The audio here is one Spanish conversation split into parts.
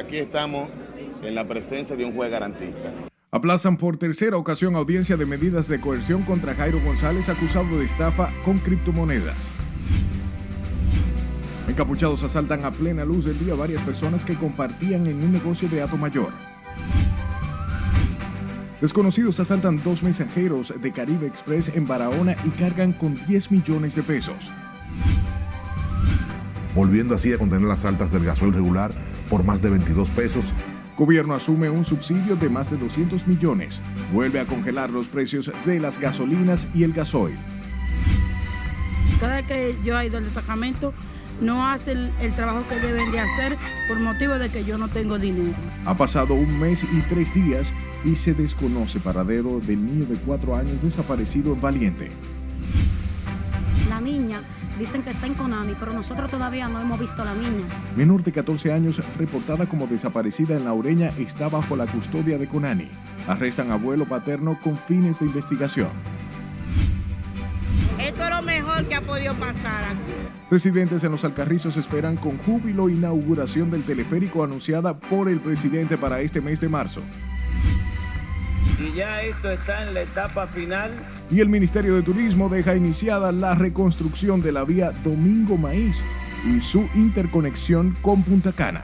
aquí estamos en la presencia de un juez garantista. Aplazan por tercera ocasión audiencia de medidas de coerción contra Jairo González acusado de estafa con criptomonedas. Encapuchados asaltan a plena luz del día varias personas que compartían en un negocio de Ato Mayor. Desconocidos asaltan dos mensajeros de Caribe Express en Barahona y cargan con 10 millones de pesos. Volviendo así a contener las altas del gasoil regular por más de 22 pesos. Gobierno asume un subsidio de más de 200 millones. Vuelve a congelar los precios de las gasolinas y el gasoil. Cada vez que yo he ido al destacamento, no hacen el, trabajo que deben de hacer por motivo de que yo no tengo dinero. Ha pasado un mes y tres días y se desconoce paradero del niño de cuatro años desaparecido en Valiente. Dicen que está en Conani, pero nosotros todavía no hemos visto a la niña. Menor de 14 años, reportada como desaparecida en La Ureña, está bajo la custodia de Conani. Arrestan a abuelo paterno con fines de investigación. Esto es lo mejor que ha podido pasar Residentes en los Alcarrizos esperan con júbilo inauguración del teleférico anunciada por el presidente para este mes de marzo. Y ya esto está en la etapa final. Y el Ministerio de Turismo deja iniciada la reconstrucción de la vía Domingo Maíz y su interconexión con Punta Cana.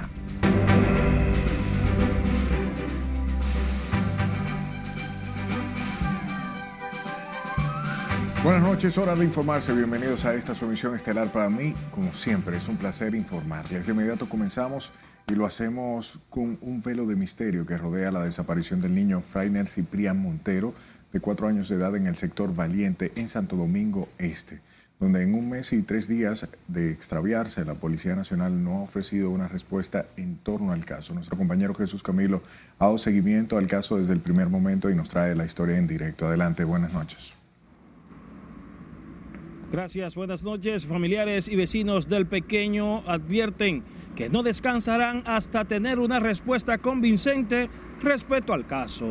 Buenas noches, hora de informarse. Bienvenidos a esta su emisión estelar. Para mí, como siempre, es un placer informarles. De inmediato comenzamos y lo hacemos con un velo de misterio que rodea la desaparición del niño Frainer Ciprián Montero, de cuatro años de edad en el sector Valiente, en Santo Domingo Este, donde en un mes y tres días de extraviarse, la Policía Nacional no ha ofrecido una respuesta en torno al caso. Nuestro compañero Jesús Camilo ha dado seguimiento al caso desde el primer momento y nos trae la historia en directo. Adelante, buenas noches. Gracias, buenas noches. Familiares y vecinos del pequeño advierten que no descansarán hasta tener una respuesta convincente respecto al caso.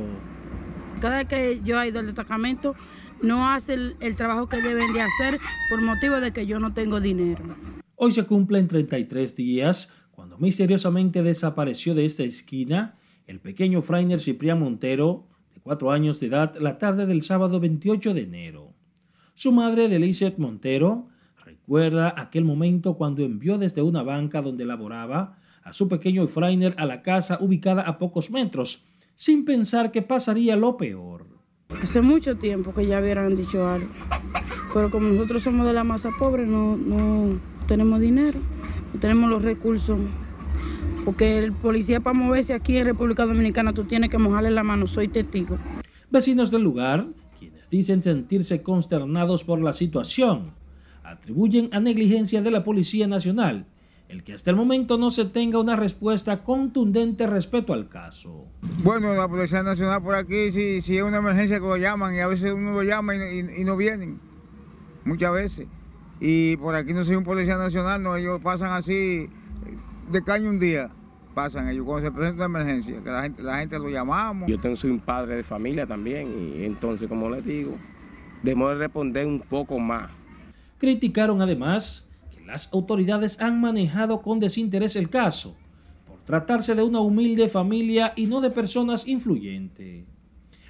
Cada vez que yo he ido al destacamento, no hacen el, trabajo que deben de hacer por motivo de que yo no tengo dinero. Hoy se cumplen 33 días cuando misteriosamente desapareció de esta esquina el pequeño Frainer Ciprián Montero, de cuatro años de edad, la tarde del sábado 28 de enero. Su madre, Delicet Montero, recuerda aquel momento cuando envió desde una banca donde laboraba a su pequeño Efrainer a la casa ubicada a pocos metros, sin pensar que pasaría lo peor. Hace mucho tiempo que ya hubieran dicho algo, pero como nosotros somos de la masa pobre, no, no tenemos dinero, no tenemos los recursos. Porque el policía para moverse aquí en República Dominicana, tú tienes que mojarle la mano, soy testigo. Vecinos del lugar dicen sentirse consternados por la situación. Atribuyen a negligencia de la Policía Nacional el que hasta el momento no se tenga una respuesta contundente respecto al caso. Bueno, la Policía Nacional por aquí, si, si es una emergencia que lo llaman y a veces uno lo llama y, no vienen, muchas veces. Y por aquí no soy un Policía Nacional, no, ellos pasan así de caño un día pasan ellos cuando se presenta una emergencia, que la gente, la gente lo llamamos. Yo tengo, soy un padre de familia también y entonces, como les digo, debemos de responder un poco más. Criticaron además que las autoridades han manejado con desinterés el caso, por tratarse de una humilde familia y no de personas influyentes.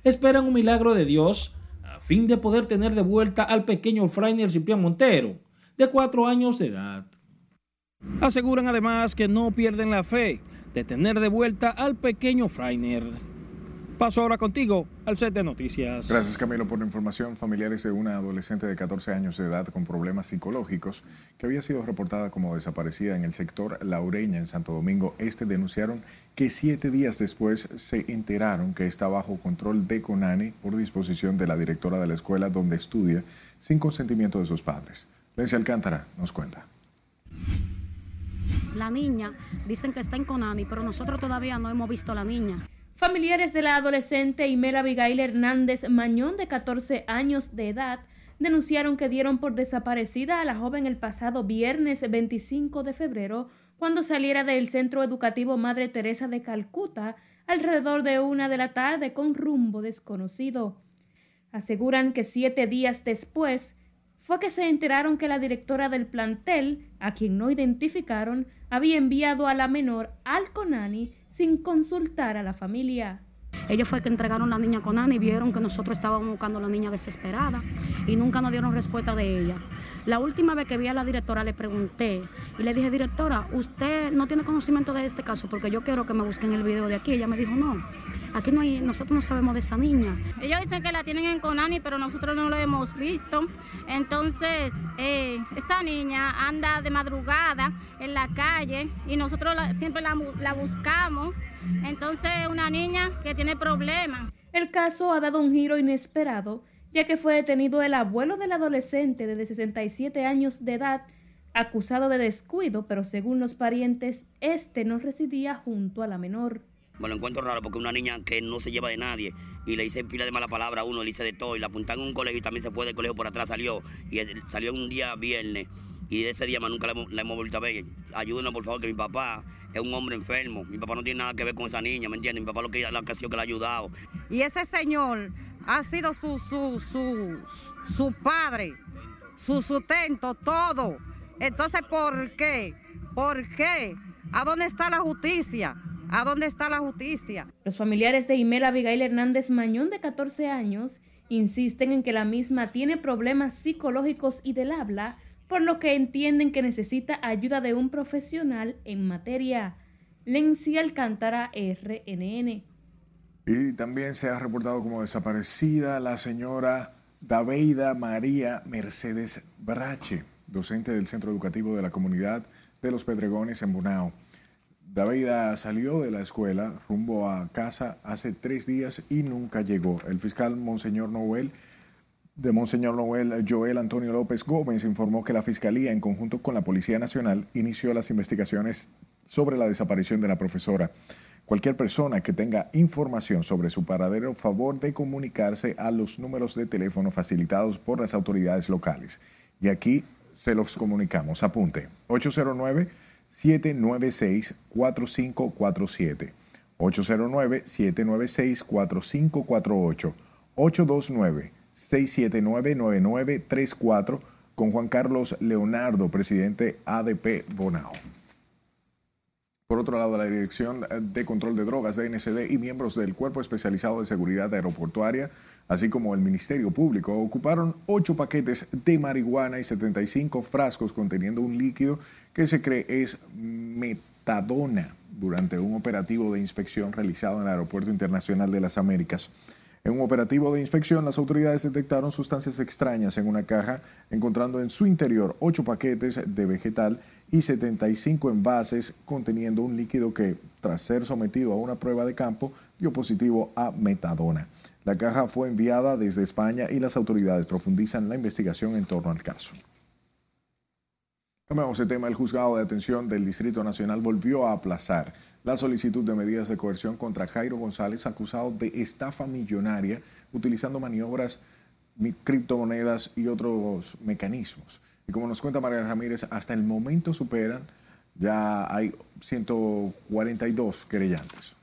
Esperan un milagro de Dios a fin de poder tener de vuelta al pequeño Frainer Ciprián Montero, de cuatro años de edad. Aseguran además que no pierden la fe de tener de vuelta al pequeño Freiner. Paso ahora contigo al set de noticias. Gracias Camilo por la información. Familiares de una adolescente de 14 años de edad con problemas psicológicos que había sido reportada como desaparecida en el sector Laureña en Santo Domingo Este denunciaron que siete días después se enteraron que está bajo control de Conani por disposición de la directora de la escuela donde estudia sin consentimiento de sus padres. Lencia Alcántara nos cuenta. La niña dicen que está en Conani, pero nosotros todavía no hemos visto a la niña. Familiares de la adolescente Imela Abigail Hernández Mañón, de 14 años de edad, denunciaron que dieron por desaparecida a la joven el pasado viernes 25 de febrero, cuando saliera del Centro Educativo Madre Teresa de Calcuta alrededor de una de la tarde con rumbo desconocido. Aseguran que siete días después fue que se enteraron que la directora del plantel, a quien no identificaron, había enviado a la menor al Conani sin consultar a la familia. Ellos fue que entregaron la niña con Ana y vieron que nosotros estábamos buscando a la niña desesperada y nunca nos dieron respuesta de ella. La última vez que vi a la directora le pregunté y le dije, directora, ¿usted no tiene conocimiento de este caso? Porque yo quiero que me busquen el video de aquí. Ella me dijo, no, aquí no hay, nosotros no sabemos de esta niña. Ellos dicen que la tienen en Conani, pero nosotros no lo hemos visto. Entonces, eh, esa niña anda de madrugada en la calle y nosotros siempre la, la buscamos. Entonces, una niña que tiene problemas. El caso ha dado un giro inesperado ya que fue detenido el abuelo del adolescente de 67 años de edad, acusado de descuido, pero según los parientes, este no residía junto a la menor. Me lo encuentro raro porque una niña que no se lleva de nadie y le hice pila de mala palabra a uno, le hice de todo y la apuntaron en un colegio y también se fue del colegio por atrás, salió y salió un día viernes y de ese día más nunca la hemos, la hemos vuelto a ver. Ayúdenos por favor que mi papá es un hombre enfermo, mi papá no tiene nada que ver con esa niña, ¿me entiendes? Mi papá lo que, la ocasión que la ha ayudado. Y ese señor ha sido su, su, su, su padre, su sustento, todo. Entonces, ¿por qué? ¿Por qué? ¿A dónde está la justicia? ¿A dónde está la justicia? Los familiares de Imela Abigail Hernández Mañón, de 14 años, insisten en que la misma tiene problemas psicológicos y del habla, por lo que entienden que necesita ayuda de un profesional en materia. Lenci Alcántara, RNN. Y también se ha reportado como desaparecida la señora Daveida María Mercedes Brache, docente del Centro Educativo de la Comunidad de los Pedregones en Bonao. Daveida salió de la escuela rumbo a casa hace tres días y nunca llegó. El fiscal Monseñor Noel de Monseñor Noel Joel Antonio López Gómez informó que la Fiscalía, en conjunto con la Policía Nacional, inició las investigaciones sobre la desaparición de la profesora. Cualquier persona que tenga información sobre su paradero, favor de comunicarse a los números de teléfono facilitados por las autoridades locales. Y aquí se los comunicamos. Apunte. 809-796-4547. 809-796-4548. 829-679-9934 con Juan Carlos Leonardo, presidente ADP Bonao. Por otro lado, la Dirección de Control de Drogas, DNCD, y miembros del Cuerpo Especializado de Seguridad Aeroportuaria, así como el Ministerio Público, ocuparon ocho paquetes de marihuana y 75 frascos conteniendo un líquido que se cree es metadona durante un operativo de inspección realizado en el Aeropuerto Internacional de las Américas. En un operativo de inspección, las autoridades detectaron sustancias extrañas en una caja, encontrando en su interior ocho paquetes de vegetal y 75 envases conteniendo un líquido que, tras ser sometido a una prueba de campo, dio positivo a metadona. La caja fue enviada desde España y las autoridades profundizan la investigación en torno al caso. Cambiamos el tema. El juzgado de atención del Distrito Nacional volvió a aplazar la solicitud de medidas de coerción contra Jairo González, acusado de estafa millonaria utilizando maniobras, criptomonedas y otros mecanismos. Y como nos cuenta María Ramírez, hasta el momento superan, ya hay 142 querellantes.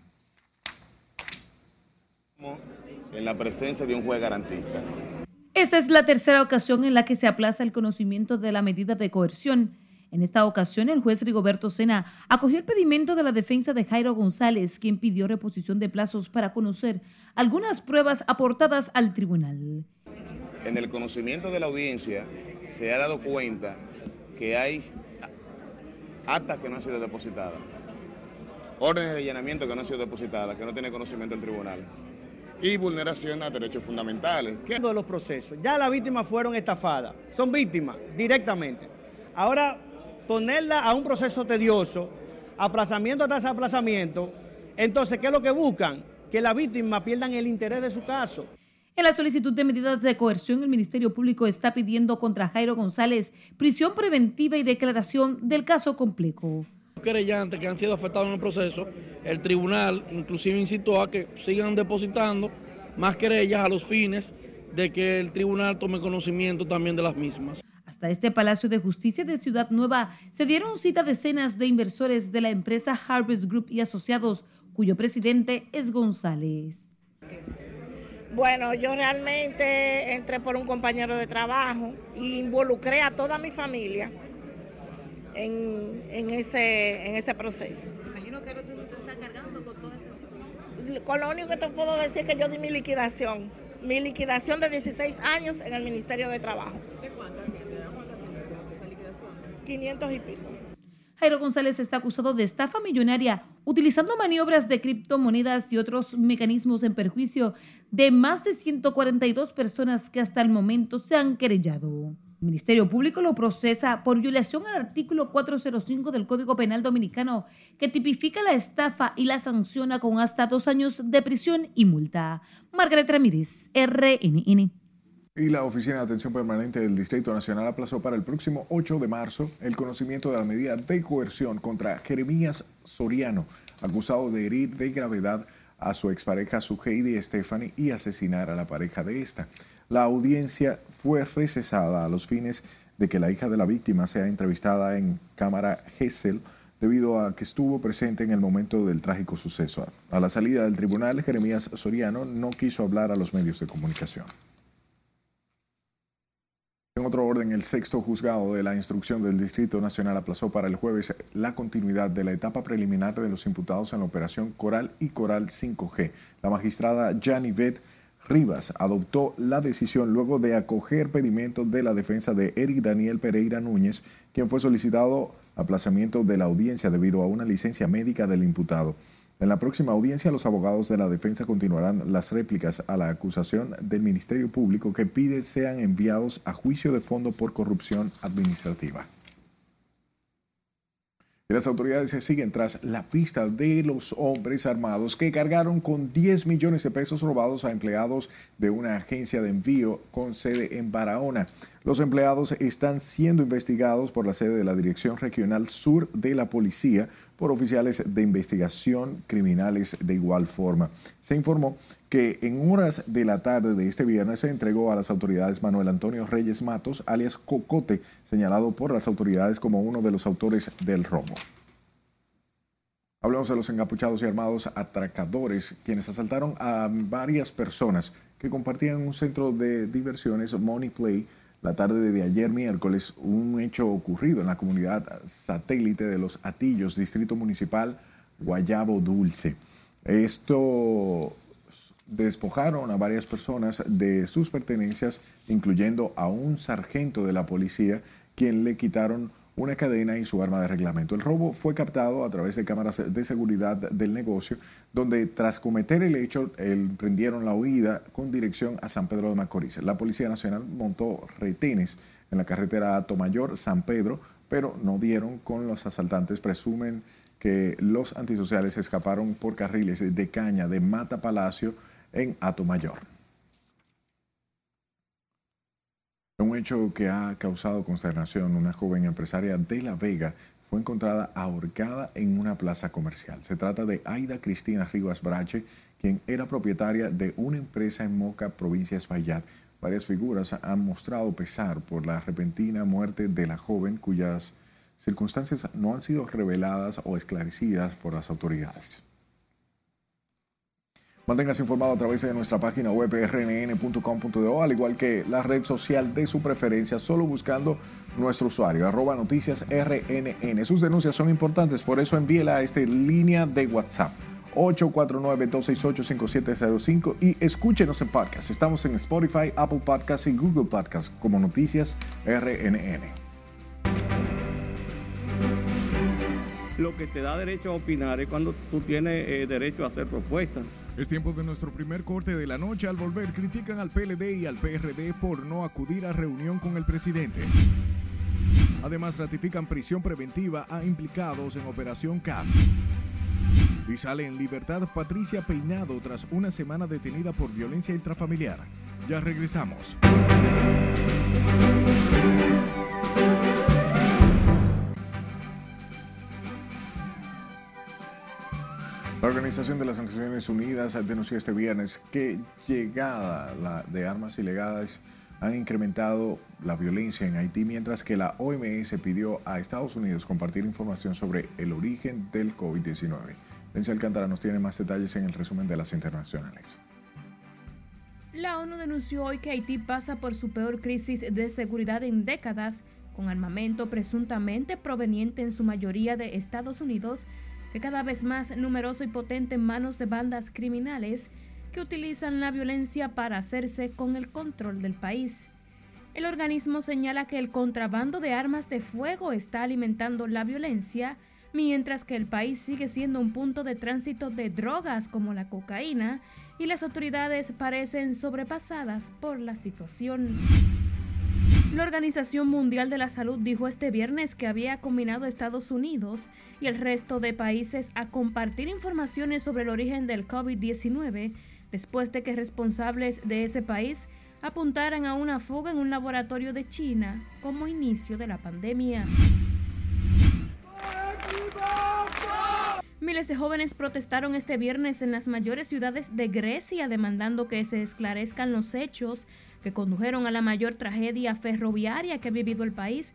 En la presencia de un juez garantista. Esta es la tercera ocasión en la que se aplaza el conocimiento de la medida de coerción. En esta ocasión, el juez Rigoberto Sena acogió el pedimento de la defensa de Jairo González, quien pidió reposición de plazos para conocer algunas pruebas aportadas al tribunal. En el conocimiento de la audiencia, se ha dado cuenta que hay actas que no han sido depositadas, órdenes de allanamiento que no han sido depositadas, que no tiene conocimiento el tribunal y vulneración a derechos fundamentales. ¿Qué? De los procesos. Ya las víctimas fueron estafadas, son víctimas directamente. Ahora, ponerla a un proceso tedioso, aplazamiento tras aplazamiento, entonces, ¿qué es lo que buscan? Que las víctimas pierdan el interés de su caso. En la solicitud de medidas de coerción, el Ministerio Público está pidiendo contra Jairo González prisión preventiva y declaración del caso complejo. Los querellantes que han sido afectados en el proceso, el tribunal inclusive incitó a que sigan depositando más querellas a los fines de que el tribunal tome conocimiento también de las mismas. Hasta este Palacio de Justicia de Ciudad Nueva se dieron cita decenas de inversores de la empresa Harvest Group y asociados, cuyo presidente es González. Bueno, yo realmente entré por un compañero de trabajo e involucré a toda mi familia en, en ese, en ese proceso. Imagino que ahora tú te estás cargando con toda esa situación. Con lo único que te puedo decir es que yo di mi liquidación, mi liquidación de 16 años en el Ministerio de Trabajo. ¿De cuánto asciende? ¿De cuánto asciende esa liquidación? 500 y pico. Jairo González está acusado de estafa millonaria utilizando maniobras de criptomonedas y otros mecanismos en perjuicio de más de 142 personas que hasta el momento se han querellado. El Ministerio Público lo procesa por violación al artículo 405 del Código Penal Dominicano, que tipifica la estafa y la sanciona con hasta dos años de prisión y multa. Margaret Ramírez, RNN. Y la Oficina de Atención Permanente del Distrito Nacional aplazó para el próximo 8 de marzo el conocimiento de la medida de coerción contra Jeremías Soriano, acusado de herir de gravedad a su expareja Suheidi Stephanie y asesinar a la pareja de esta. La audiencia fue recesada a los fines de que la hija de la víctima sea entrevistada en cámara Hessel debido a que estuvo presente en el momento del trágico suceso. A la salida del tribunal, Jeremías Soriano no quiso hablar a los medios de comunicación. En otro orden, el sexto juzgado de la instrucción del Distrito Nacional aplazó para el jueves la continuidad de la etapa preliminar de los imputados en la operación Coral y Coral 5G. La magistrada Janivet Rivas adoptó la decisión luego de acoger pedimento de la defensa de Eric Daniel Pereira Núñez, quien fue solicitado aplazamiento de la audiencia debido a una licencia médica del imputado. En la próxima audiencia, los abogados de la defensa continuarán las réplicas a la acusación del Ministerio Público que pide sean enviados a juicio de fondo por corrupción administrativa. Las autoridades se siguen tras la pista de los hombres armados que cargaron con 10 millones de pesos robados a empleados de una agencia de envío con sede en Barahona. Los empleados están siendo investigados por la sede de la Dirección Regional Sur de la Policía por oficiales de investigación criminales de igual forma. Se informó que en horas de la tarde de este viernes se entregó a las autoridades Manuel Antonio Reyes Matos, alias Cocote, señalado por las autoridades como uno de los autores del robo. Hablamos de los encapuchados y armados atracadores, quienes asaltaron a varias personas que compartían un centro de diversiones Money Play la tarde de ayer miércoles un hecho ocurrido en la comunidad satélite de Los Atillos, Distrito Municipal Guayabo Dulce. Esto despojaron a varias personas de sus pertenencias, incluyendo a un sargento de la policía, quien le quitaron una cadena y su arma de reglamento. El robo fue captado a través de cámaras de seguridad del negocio, donde tras cometer el hecho emprendieron la huida con dirección a San Pedro de Macorís. La Policía Nacional montó retenes en la carretera Atomayor-San Pedro, pero no dieron con los asaltantes. Presumen que los antisociales escaparon por carriles de caña de Mata Palacio en Atomayor. Un hecho que ha causado consternación, una joven empresaria de La Vega fue encontrada ahorcada en una plaza comercial. Se trata de Aida Cristina Rivas Brache, quien era propietaria de una empresa en Moca, provincia de Espaillat. Varias figuras han mostrado pesar por la repentina muerte de la joven cuyas circunstancias no han sido reveladas o esclarecidas por las autoridades. Manténgase informado a través de nuestra página web rnn.com.do, al igual que la red social de su preferencia, solo buscando nuestro usuario, arroba noticias rnn. Sus denuncias son importantes, por eso envíela a esta línea de WhatsApp. 849-268-5705 y escúchenos en podcast. Estamos en Spotify, Apple Podcasts y Google Podcasts como Noticias RNN. Lo que te da derecho a opinar es cuando tú tienes eh, derecho a hacer propuestas. Es tiempo de nuestro primer corte de la noche. Al volver, critican al PLD y al PRD por no acudir a reunión con el presidente. Además, ratifican prisión preventiva a implicados en Operación CAP. Y sale en libertad Patricia Peinado tras una semana detenida por violencia intrafamiliar. Ya regresamos. La Organización de las Naciones Unidas denunció este viernes que llegada de armas ilegales han incrementado la violencia en Haití, mientras que la OMS pidió a Estados Unidos compartir información sobre el origen del COVID-19. Denise Alcántara nos tiene más detalles en el resumen de las internacionales. La ONU denunció hoy que Haití pasa por su peor crisis de seguridad en décadas, con armamento presuntamente proveniente en su mayoría de Estados Unidos, cada vez más numeroso y potente en manos de bandas criminales que utilizan la violencia para hacerse con el control del país. El organismo señala que el contrabando de armas de fuego está alimentando la violencia, mientras que el país sigue siendo un punto de tránsito de drogas como la cocaína y las autoridades parecen sobrepasadas por la situación. La Organización Mundial de la Salud dijo este viernes que había combinado Estados Unidos y el resto de países a compartir informaciones sobre el origen del COVID-19 después de que responsables de ese país apuntaran a una fuga en un laboratorio de China como inicio de la pandemia. Miles de jóvenes protestaron este viernes en las mayores ciudades de Grecia demandando que se esclarezcan los hechos que condujeron a la mayor tragedia ferroviaria que ha vivido el país,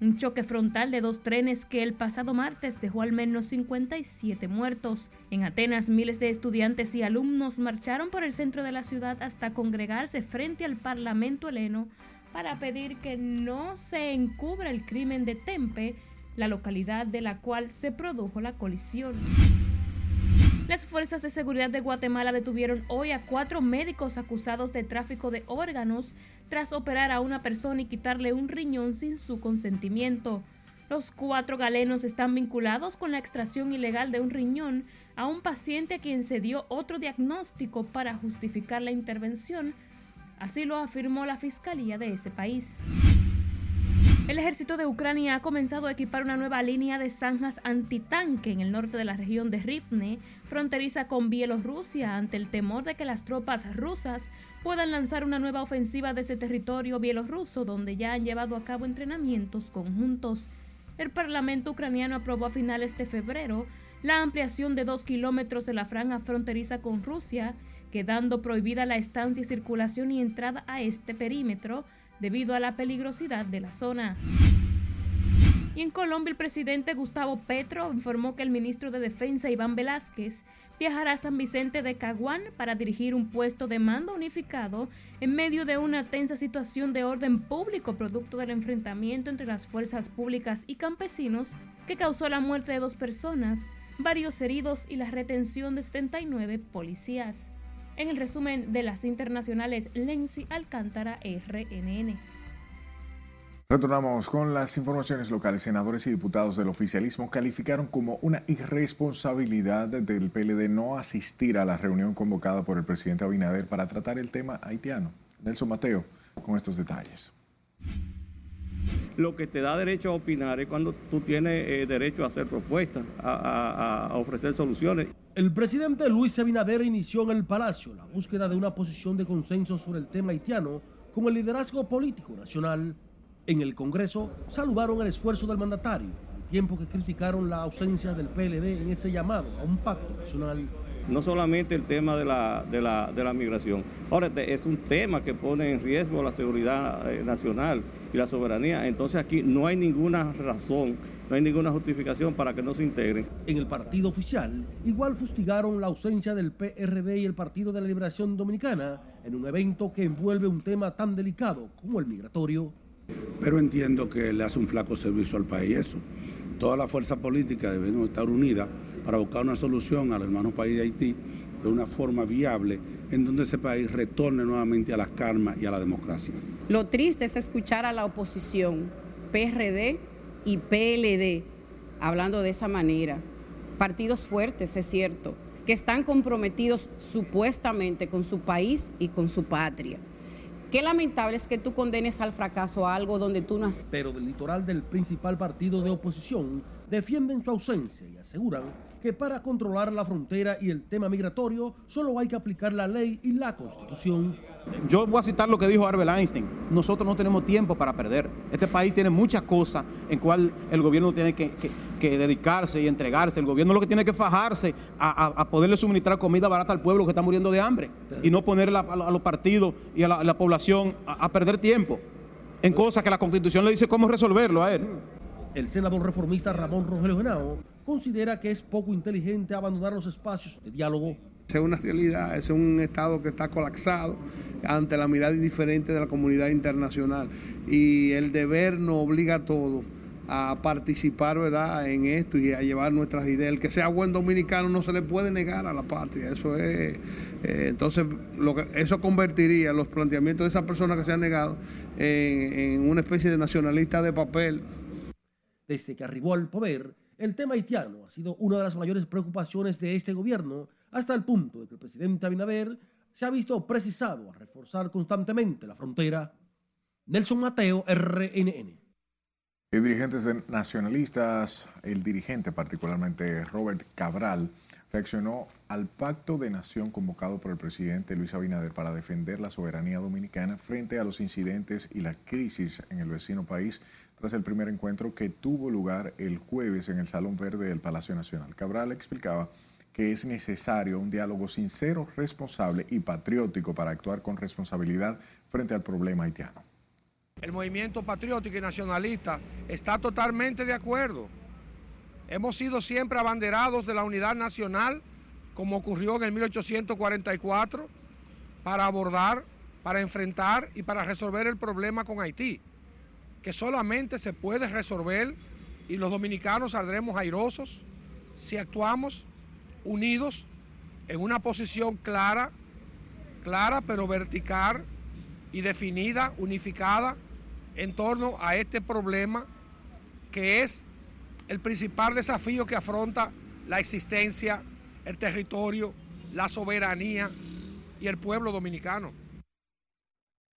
un choque frontal de dos trenes que el pasado martes dejó al menos 57 muertos. En Atenas, miles de estudiantes y alumnos marcharon por el centro de la ciudad hasta congregarse frente al Parlamento heleno para pedir que no se encubra el crimen de Tempe, la localidad de la cual se produjo la colisión. Las fuerzas de seguridad de Guatemala detuvieron hoy a cuatro médicos acusados de tráfico de órganos tras operar a una persona y quitarle un riñón sin su consentimiento. Los cuatro galenos están vinculados con la extracción ilegal de un riñón a un paciente a quien se dio otro diagnóstico para justificar la intervención, así lo afirmó la Fiscalía de ese país. El ejército de Ucrania ha comenzado a equipar una nueva línea de zanjas antitanque en el norte de la región de Rivne, fronteriza con Bielorrusia, ante el temor de que las tropas rusas puedan lanzar una nueva ofensiva de ese territorio bielorruso, donde ya han llevado a cabo entrenamientos conjuntos. El Parlamento ucraniano aprobó a finales de febrero la ampliación de dos kilómetros de la franja fronteriza con Rusia, quedando prohibida la estancia circulación y entrada a este perímetro debido a la peligrosidad de la zona. Y en Colombia el presidente Gustavo Petro informó que el ministro de Defensa Iván Velázquez viajará a San Vicente de Caguán para dirigir un puesto de mando unificado en medio de una tensa situación de orden público producto del enfrentamiento entre las fuerzas públicas y campesinos que causó la muerte de dos personas, varios heridos y la retención de 79 policías. En el resumen de las internacionales, Lenzi Alcántara, RNN. Retornamos con las informaciones locales. Senadores y diputados del oficialismo calificaron como una irresponsabilidad del PLD no asistir a la reunión convocada por el presidente Abinader para tratar el tema haitiano. Nelson Mateo, con estos detalles. Lo que te da derecho a opinar es cuando tú tienes eh, derecho a hacer propuestas, a, a- a ofrecer soluciones. El presidente Luis Abinader inició en el Palacio la búsqueda de una posición de consenso sobre el tema haitiano con el liderazgo político nacional. En el Congreso saludaron el esfuerzo del mandatario, al tiempo que criticaron la ausencia del PLD en ese llamado a un pacto nacional. No solamente el tema de la, de la, de la migración. Ahora, es un tema que pone en riesgo la seguridad eh, nacional y la soberanía. Entonces aquí no hay ninguna razón, no hay ninguna justificación para que no se integren. En el partido oficial, igual fustigaron la ausencia del PRD y el Partido de la Liberación Dominicana en un evento que envuelve un tema tan delicado como el migratorio. pero entiendo que le hace un flaco servicio al país eso. Toda la fuerza política debemos estar unidas para buscar una solución al hermano país de Haití de una forma viable en donde ese país retorne nuevamente a las calmas y a la democracia. Lo triste es escuchar a la oposición, PRD y PLD, hablando de esa manera. Partidos fuertes, es cierto, que están comprometidos supuestamente con su país y con su patria. Qué lamentable es que tú condenes al fracaso a algo donde tú no has... Pero del litoral del principal partido de oposición defienden su ausencia y aseguran que para controlar la frontera y el tema migratorio solo hay que aplicar la ley y la constitución. Yo voy a citar lo que dijo Albert Einstein. Nosotros no tenemos tiempo para perder. Este país tiene muchas cosas en cual el gobierno tiene que, que- que dedicarse y entregarse. El gobierno lo que tiene que fajarse a, a- a poderle suministrar comida barata al pueblo que está muriendo de hambre y no poner a, a los partidos y a la, población a, a perder tiempo en cosas que la constitución le dice cómo resolverlo a él. El senador reformista Ramón Rogelio Genao considera que es poco inteligente abandonar los espacios de diálogo. Es una realidad, es un Estado que está colapsado ante la mirada indiferente de la comunidad internacional y el deber nos obliga a todos a participar ¿verdad? en esto y a llevar nuestras ideas. El que sea buen dominicano no se le puede negar a la patria. Eso es, eh, entonces, lo que, eso convertiría los planteamientos de esas personas que se han negado en, en una especie de nacionalista de papel. Desde que arribó al poder, el tema haitiano ha sido una de las mayores preocupaciones de este gobierno, hasta el punto de que el presidente Abinader se ha visto precisado a reforzar constantemente la frontera. Nelson Mateo, RNN. Y dirigentes nacionalistas, el dirigente particularmente Robert Cabral, reaccionó al pacto de nación convocado por el presidente Luis Abinader para defender la soberanía dominicana frente a los incidentes y la crisis en el vecino país tras el primer encuentro que tuvo lugar el jueves en el Salón Verde del Palacio Nacional. Cabral explicaba que es necesario un diálogo sincero, responsable y patriótico para actuar con responsabilidad frente al problema haitiano. El movimiento patriótico y nacionalista está totalmente de acuerdo. Hemos sido siempre abanderados de la unidad nacional, como ocurrió en el 1844, para abordar, para enfrentar y para resolver el problema con Haití, que solamente se puede resolver y los dominicanos saldremos airosos si actuamos unidos en una posición clara, clara pero vertical y definida, unificada en torno a este problema que es el principal desafío que afronta la existencia, el territorio, la soberanía y el pueblo dominicano.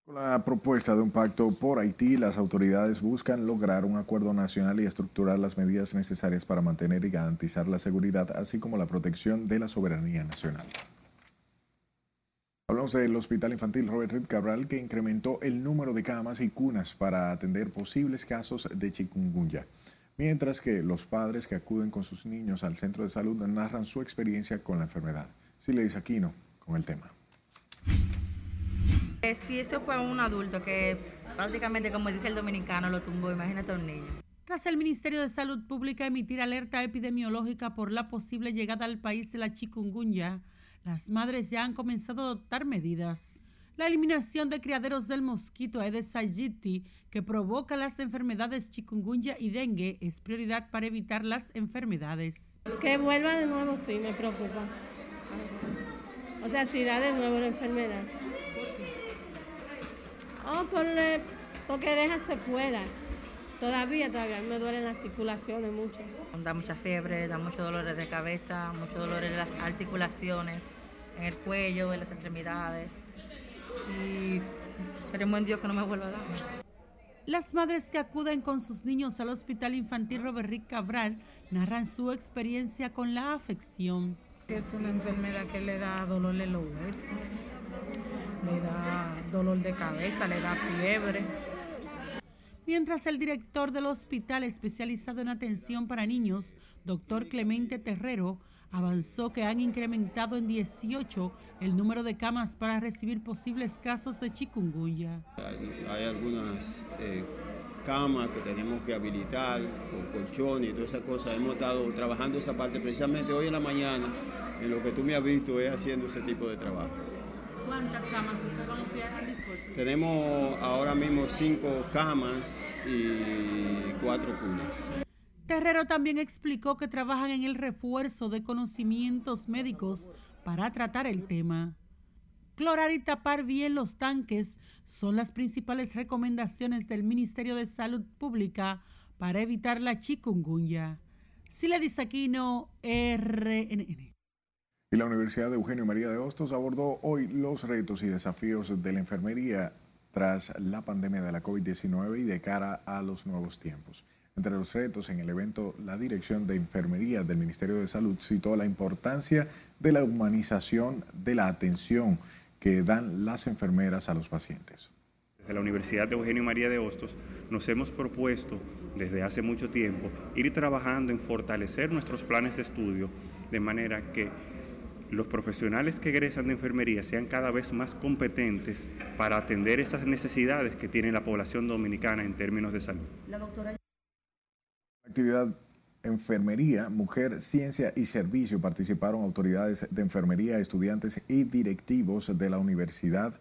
Con la propuesta de un pacto por Haití, las autoridades buscan lograr un acuerdo nacional y estructurar las medidas necesarias para mantener y garantizar la seguridad, así como la protección de la soberanía nacional. Hablamos del Hospital Infantil Robert Reed Cabral, que incrementó el número de camas y cunas para atender posibles casos de chikungunya. Mientras que los padres que acuden con sus niños al centro de salud narran su experiencia con la enfermedad. Sileis Aquino con el tema. Eh, Si eso fue un adulto que prácticamente, como dice el dominicano, lo tumbó, imagínate a un niño. Tras el Ministerio de Salud Pública emitir alerta epidemiológica por la posible llegada al país de la chikungunya, las madres ya han comenzado a adoptar medidas. La eliminación de criaderos del mosquito Aedes aegypti, que provoca las enfermedades chikungunya y dengue, es prioridad para evitar las enfermedades. Que vuelva de nuevo, sí, me preocupa. O sea, si da de nuevo la enfermedad. Oh, por le- porque deja secuelas. Todavía, todavía me duelen las articulaciones mucho. Da mucha fiebre, da muchos dolores de cabeza, muchos dolores en las articulaciones, en el cuello, en las extremidades. Y esperemos en Dios que no me vuelva a dar. Las madres que acuden con sus niños al Hospital Infantil Robert Rick Cabral narran su experiencia con la afección. Es una enfermedad que le da dolor en los huesos, le da dolor de cabeza, le da fiebre. Mientras el director del hospital especializado en atención para niños, doctor Clemente Terrero, avanzó que han incrementado en 18 el número de camas para recibir posibles casos de chikungunya. Hay, hay algunas eh, camas que tenemos que habilitar, con colchones y todas esas cosas. Hemos estado trabajando esa parte precisamente hoy en la mañana, en lo que tú me has visto es haciendo ese tipo de trabajo. ¿Cuántas camas ustedes han dispuesto? Tenemos ahora mismo cinco camas y cuatro cunas. Terrero también explicó que trabajan en el refuerzo de conocimientos médicos para tratar el tema. Clorar y tapar bien los tanques son las principales recomendaciones del Ministerio de Salud Pública para evitar la chikungunya. Sila Disaquino, RNN. Y la Universidad de Eugenio María de Hostos abordó hoy los retos y desafíos de la enfermería tras la pandemia de la COVID-19 y de cara a los nuevos tiempos. Entre los retos en el evento, la Dirección de Enfermería del Ministerio de Salud citó la importancia de la humanización de la atención que dan las enfermeras a los pacientes. Desde la Universidad de Eugenio María de Hostos nos hemos propuesto desde hace mucho tiempo ir trabajando en fortalecer nuestros planes de estudio de manera que los profesionales que egresan de enfermería sean cada vez más competentes para atender esas necesidades que tiene la población dominicana en términos de salud. La actividad enfermería, mujer, ciencia y servicio participaron autoridades de enfermería, estudiantes y directivos de la Universidad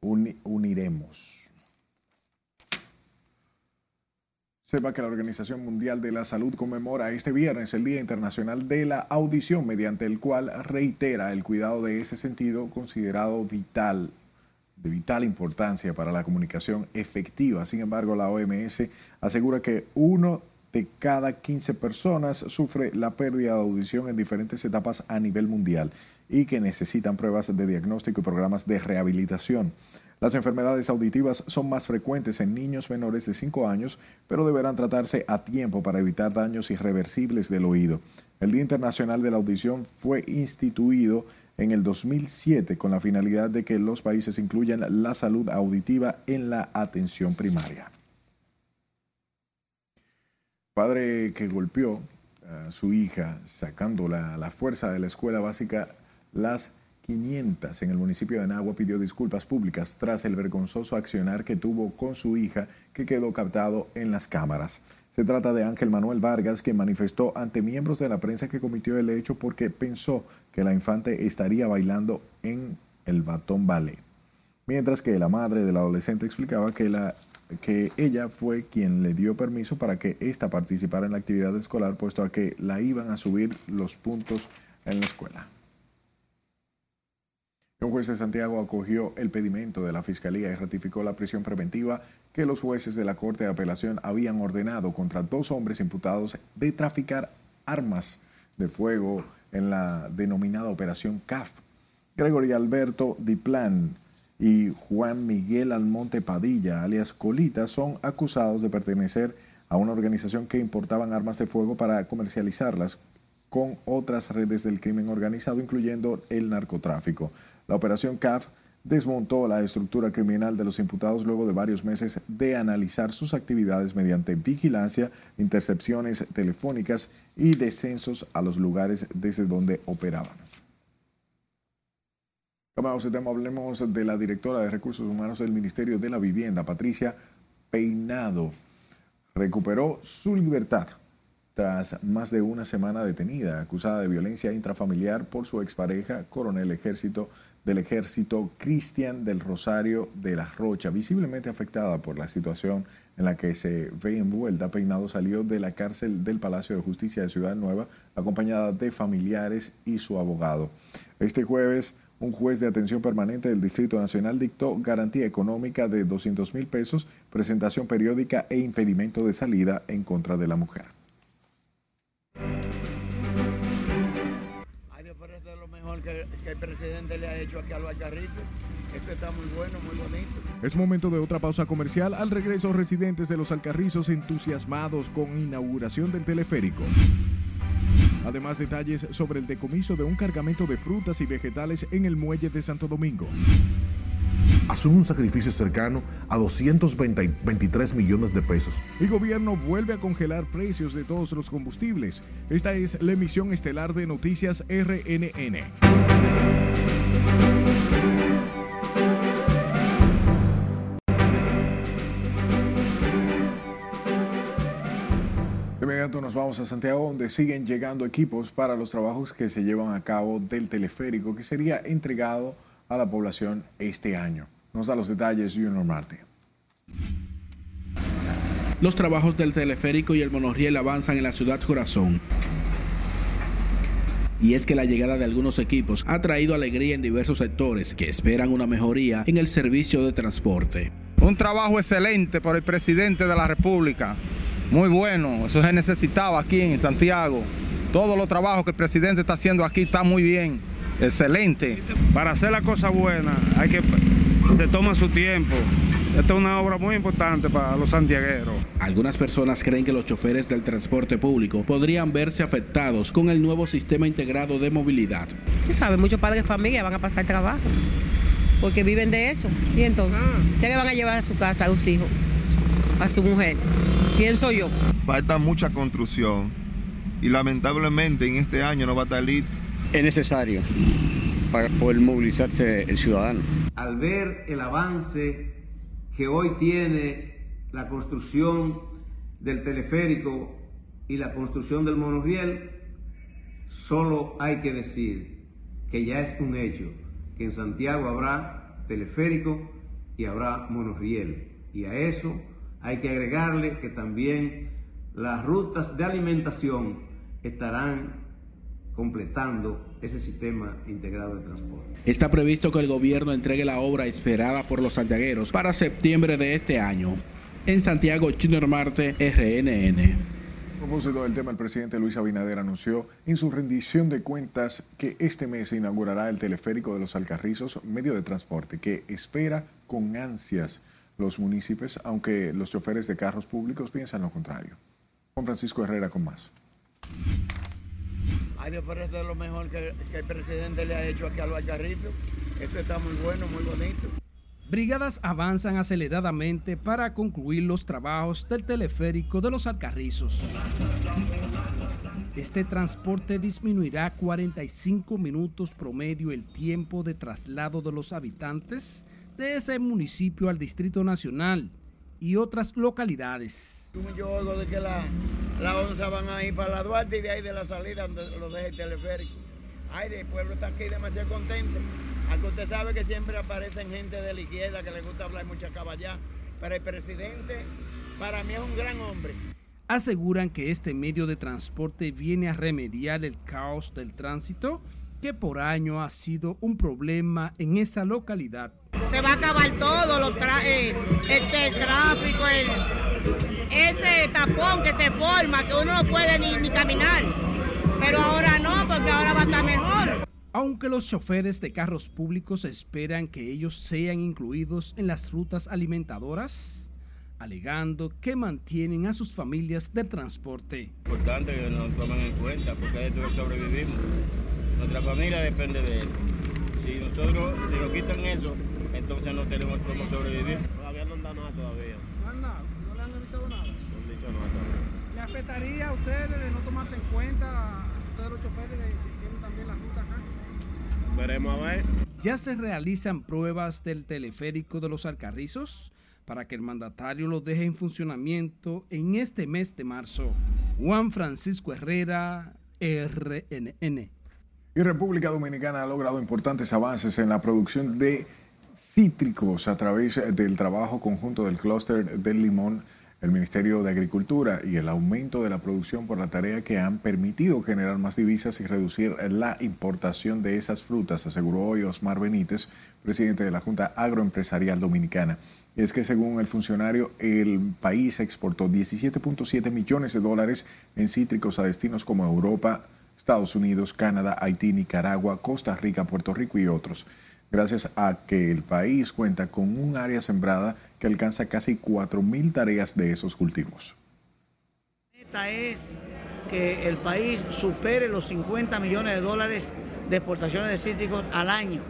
Uniremos. Sepa que la Organización Mundial de la Salud conmemora este viernes el Día Internacional de la Audición, mediante el cual reitera el cuidado de ese sentido considerado vital, de vital importancia para la comunicación efectiva. Sin embargo, la OMS asegura que uno de cada 15 personas sufre la pérdida de audición en diferentes etapas a nivel mundial y que necesitan pruebas de diagnóstico y programas de rehabilitación. Las enfermedades auditivas son más frecuentes en niños menores de 5 años, pero deberán tratarse a tiempo para evitar daños irreversibles del oído. El Día Internacional de la Audición fue instituido en el 2007 con la finalidad de que los países incluyan la salud auditiva en la atención primaria. Padre que golpeó a su hija sacándola a la fuerza de la escuela básica Las 500 en el municipio de Nagua pidió disculpas públicas tras el vergonzoso accionar que tuvo con su hija que quedó captado en las cámaras. Se trata de Ángel Manuel Vargas, que manifestó ante miembros de la prensa que cometió el hecho porque pensó que la infante estaría bailando en el Batón Ballet. Mientras que la madre del adolescente explicaba que, la, que ella fue quien le dio permiso para que ésta participara en la actividad escolar, puesto a que la iban a subir los puntos en la escuela. Un juez de Santiago acogió el pedimento de la Fiscalía y ratificó la prisión preventiva que los jueces de la Corte de Apelación habían ordenado contra dos hombres imputados de traficar armas de fuego en la denominada Operación CAF. Gregory Alberto Diplan y Juan Miguel Almonte Padilla, alias Colita, son acusados de pertenecer a una organización que importaban armas de fuego para comercializarlas con otras redes del crimen organizado, incluyendo el narcotráfico. La operación CAF desmontó la estructura criminal de los imputados luego de varios meses de analizar sus actividades mediante vigilancia, intercepciones telefónicas y descensos a los lugares desde donde operaban. Cambiamos tema, hablemos de la directora de Recursos Humanos del Ministerio de la Vivienda, Patricia Peinado. Recuperó su libertad tras más de una semana detenida, acusada de violencia intrafamiliar por su expareja, coronel ejército del ejército Cristian del Rosario de la Rocha, visiblemente afectada por la situación en la que se ve envuelta, Peinado salió de la cárcel del Palacio de Justicia de Ciudad Nueva, acompañada de familiares y su abogado. Este jueves, un juez de atención permanente del Distrito Nacional dictó garantía económica de 200 mil pesos, presentación periódica e impedimento de salida en contra de la mujer. Que, el presidente le ha hecho aquí a los Esto está muy bueno, muy bonito. Es momento de otra pausa comercial. Al regreso, residentes de los Alcarrizos entusiasmados con inauguración del teleférico. Además, detalles sobre el decomiso de un cargamento de frutas y vegetales en el muelle de Santo Domingo asume un sacrificio cercano a 223 millones de pesos. El gobierno vuelve a congelar precios de todos los combustibles. Esta es la emisión estelar de Noticias RNN. De inmediato nos vamos a Santiago, donde siguen llegando equipos para los trabajos que se llevan a cabo del teleférico, que sería entregado a la población este año. Nos da los detalles Junior Marte. Los trabajos del teleférico y el monorriel avanzan en la ciudad Corazón. Y es que la llegada de algunos equipos ha traído alegría en diversos sectores que esperan una mejoría en el servicio de transporte. Un trabajo excelente por el presidente de la República. Muy bueno, eso se necesitaba aquí en Santiago. Todos los trabajos que el presidente está haciendo aquí están muy bien, excelente. Para hacer la cosa buena hay que se toma su tiempo. Esta es una obra muy importante para los santiagueros. Algunas personas creen que los choferes del transporte público podrían verse afectados con el nuevo sistema integrado de movilidad. Tú sabes, muchos padres de familia van a pasar trabajo porque viven de eso. Y entonces, ¿qué le van a llevar a su casa a sus hijos, a su mujer? Pienso yo. Falta mucha construcción y lamentablemente en este año no va a estar listo. Es necesario para poder movilizarse el ciudadano. Al ver el avance que hoy tiene la construcción del teleférico y la construcción del monorriel, solo hay que decir que ya es un hecho que en Santiago habrá teleférico y habrá monorriel. Y a eso hay que agregarle que también las rutas de alimentación estarán completando ese sistema integrado de transporte. Está previsto que el gobierno entregue la obra esperada por los santiagueros para septiembre de este año. En Santiago, Junior Marte, RNN. A propósito del tema, el presidente Luis Abinader anunció en su rendición de cuentas que este mes se inaugurará el teleférico de los Alcarrizos, medio de transporte que espera con ansias los municipios, aunque los choferes de carros públicos piensan lo contrario. Juan Francisco Herrera con más. Ay, esto es lo mejor que, el presidente le ha hecho aquí a los Alcarrizos. Esto está muy bueno, muy bonito. Brigadas avanzan aceleradamente para concluir los trabajos del teleférico de los Alcarrizos. Este transporte disminuirá 45 minutos promedio el tiempo de traslado de los habitantes de ese municipio al Distrito Nacional y otras localidades. Yo oigo de que la, la onza van a ir para la Duarte y de ahí de la salida donde lo deja el teleférico. Ay, el pueblo está aquí demasiado contento. Aunque usted sabe que siempre aparecen gente de la izquierda que le gusta hablar mucha caballá, pero el presidente para mí es un gran hombre. Aseguran que este medio de transporte viene a remediar el caos del tránsito que por año ha sido un problema en esa localidad. Se va a acabar todo, los eh, este, el tráfico, el, ese tapón que se forma, que uno no puede ni, ni caminar. Pero ahora no, porque ahora va a estar mejor. Aunque los choferes de carros públicos esperan que ellos sean incluidos en las rutas alimentadoras, alegando que mantienen a sus familias de transporte. Importante que nos tomen en cuenta porque de esto sobrevivimos. Nuestra familia depende de él. Si nosotros nos quitan eso, entonces no tenemos cómo sobrevivir. Todavía no han dado nada todavía. ¿No han dado? ¿No le han avisado nada? No han dicho nada todavía. ¿Le afectaría a ustedes de no tomarse en cuenta, a ustedes los choferes que tienen también la ruta acá? Veremos a ver. Ya se realizan pruebas del teleférico de los Alcarrizos para que el mandatario lo deje en funcionamiento en este mes de marzo. Juan Francisco Herrera, RNN. Y República Dominicana ha logrado importantes avances en la producción de cítricos a través del trabajo conjunto del clúster del limón, el Ministerio de Agricultura y el aumento de la producción por la tarea que han permitido generar más divisas y reducir la importación de esas frutas, aseguró hoy Osmar Benítez, presidente de la Junta Agroempresarial Dominicana. Es que según el funcionario, el país exportó 17.7 millones de dólares en cítricos a destinos como Europa, Estados Unidos, Canadá, Haití, Nicaragua, Costa Rica, Puerto Rico y otros, gracias a que el país cuenta con un área sembrada que alcanza casi 4.000 tareas de esos cultivos. Esta es que el país supere los 50 millones de dólares de exportaciones de cítricos al año.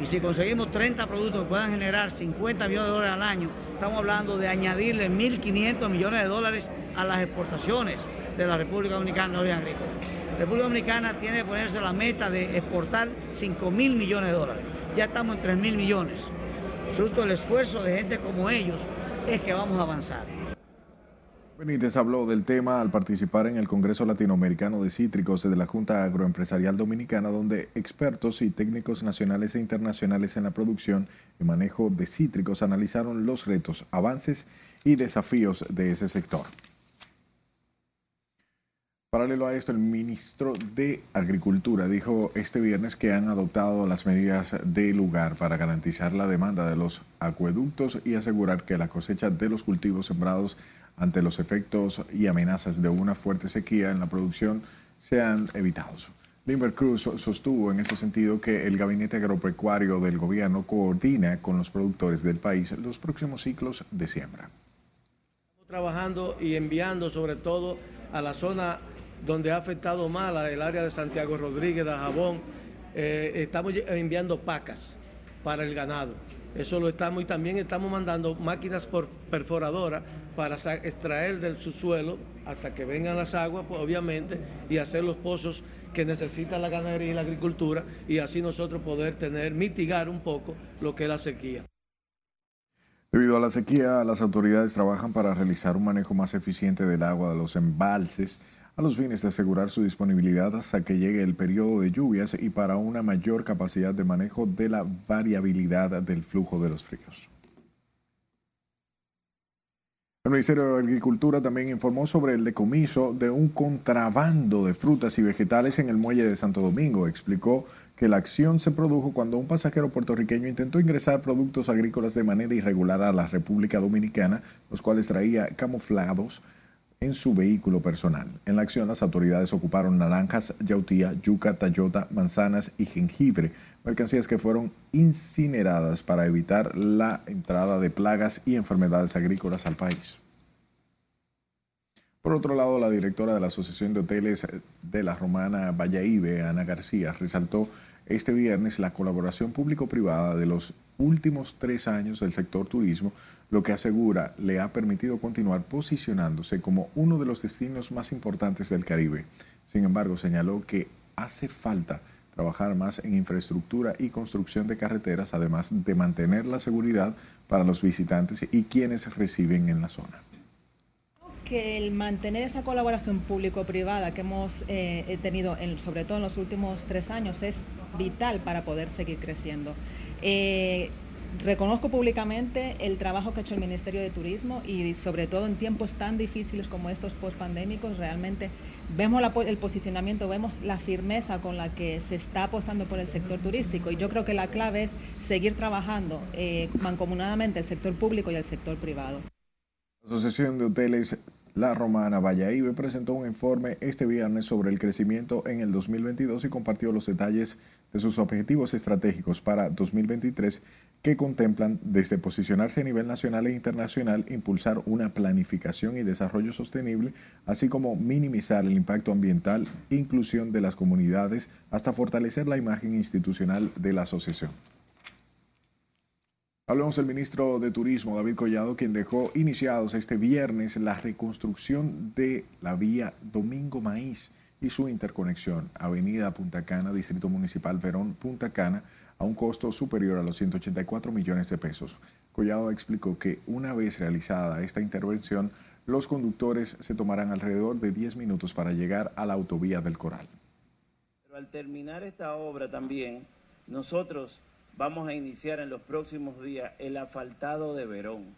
Y si conseguimos 30 productos que puedan generar 50 millones de dólares al año, estamos hablando de añadirle 1.500 millones de dólares a las exportaciones de la República Dominicana de agrícola. La República Dominicana tiene que ponerse la meta de exportar 5 mil millones de dólares. Ya estamos en 3 mil millones. Fruto del esfuerzo de gente como ellos es que vamos a avanzar. Benítez habló del tema al participar en el Congreso Latinoamericano de Cítricos de la Junta Agroempresarial Dominicana, donde expertos y técnicos nacionales e internacionales en la producción y manejo de cítricos analizaron los retos, avances y desafíos de ese sector. Paralelo a esto, el ministro de Agricultura dijo este viernes que han adoptado las medidas de lugar para garantizar la demanda de los acueductos y asegurar que la cosecha de los cultivos sembrados ante los efectos y amenazas de una fuerte sequía en la producción sean evitados. Limber Cruz sostuvo en ese sentido que el gabinete agropecuario del gobierno coordina con los productores del país los próximos ciclos de siembra. Trabajando y enviando sobre todo a la zona donde ha afectado más el área de Santiago Rodríguez, de Jabón, eh, estamos enviando pacas para el ganado. Eso lo estamos y también estamos mandando máquinas perforadoras para extraer del subsuelo hasta que vengan las aguas, pues, obviamente, y hacer los pozos que necesita la ganadería y la agricultura y así nosotros poder tener, mitigar un poco lo que es la sequía. Debido a la sequía, las autoridades trabajan para realizar un manejo más eficiente del agua de los embalses a los fines de asegurar su disponibilidad hasta que llegue el periodo de lluvias y para una mayor capacidad de manejo de la variabilidad del flujo de los fríos. El Ministerio de Agricultura también informó sobre el decomiso de un contrabando de frutas y vegetales en el muelle de Santo Domingo. Explicó que la acción se produjo cuando un pasajero puertorriqueño intentó ingresar productos agrícolas de manera irregular a la República Dominicana, los cuales traía camuflados en su vehículo personal. En la acción, las autoridades ocuparon naranjas, yautía, yuca, tayota, manzanas y jengibre, mercancías que fueron incineradas para evitar la entrada de plagas y enfermedades agrícolas al país. Por otro lado, la directora de la Asociación de Hoteles de la Romana Valladolid, Ana García, resaltó este viernes la colaboración público-privada de los últimos tres años del sector turismo, lo que asegura le ha permitido continuar posicionándose como uno de los destinos más importantes del Caribe. Sin embargo, señaló que hace falta trabajar más en infraestructura y construcción de carreteras, además de mantener la seguridad para los visitantes y quienes reciben en la zona que el mantener esa colaboración público-privada que hemos eh, tenido, sobre todo en los últimos tres años, es vital para poder seguir creciendo. Eh, reconozco públicamente el trabajo que ha hecho el Ministerio de Turismo y sobre todo en tiempos tan difíciles como estos post-pandémicos, realmente vemos el posicionamiento, vemos la firmeza con la que se está apostando por el sector turístico y yo creo que la clave es seguir trabajando eh, mancomunadamente el sector público y el sector privado. La Asociación de Hoteles La Romana Valladolid presentó un informe este viernes sobre el crecimiento en el 2022 y compartió los detalles de sus objetivos estratégicos para 2023 que contemplan desde posicionarse a nivel nacional e internacional, impulsar una planificación y desarrollo sostenible, así como minimizar el impacto ambiental, inclusión de las comunidades, hasta fortalecer la imagen institucional de la asociación. Hablamos del ministro de Turismo, David Collado, quien dejó iniciados este viernes la reconstrucción de la vía Domingo Maíz y su interconexión Avenida Punta Cana, Distrito Municipal Verón, Punta Cana, a un costo superior a los 184 millones de pesos. Collado explicó que una vez realizada esta intervención, los conductores se tomarán alrededor de 10 minutos para llegar a la autovía del Coral. Pero al terminar esta obra también, nosotros vamos a iniciar en los próximos días el asfaltado de Verón.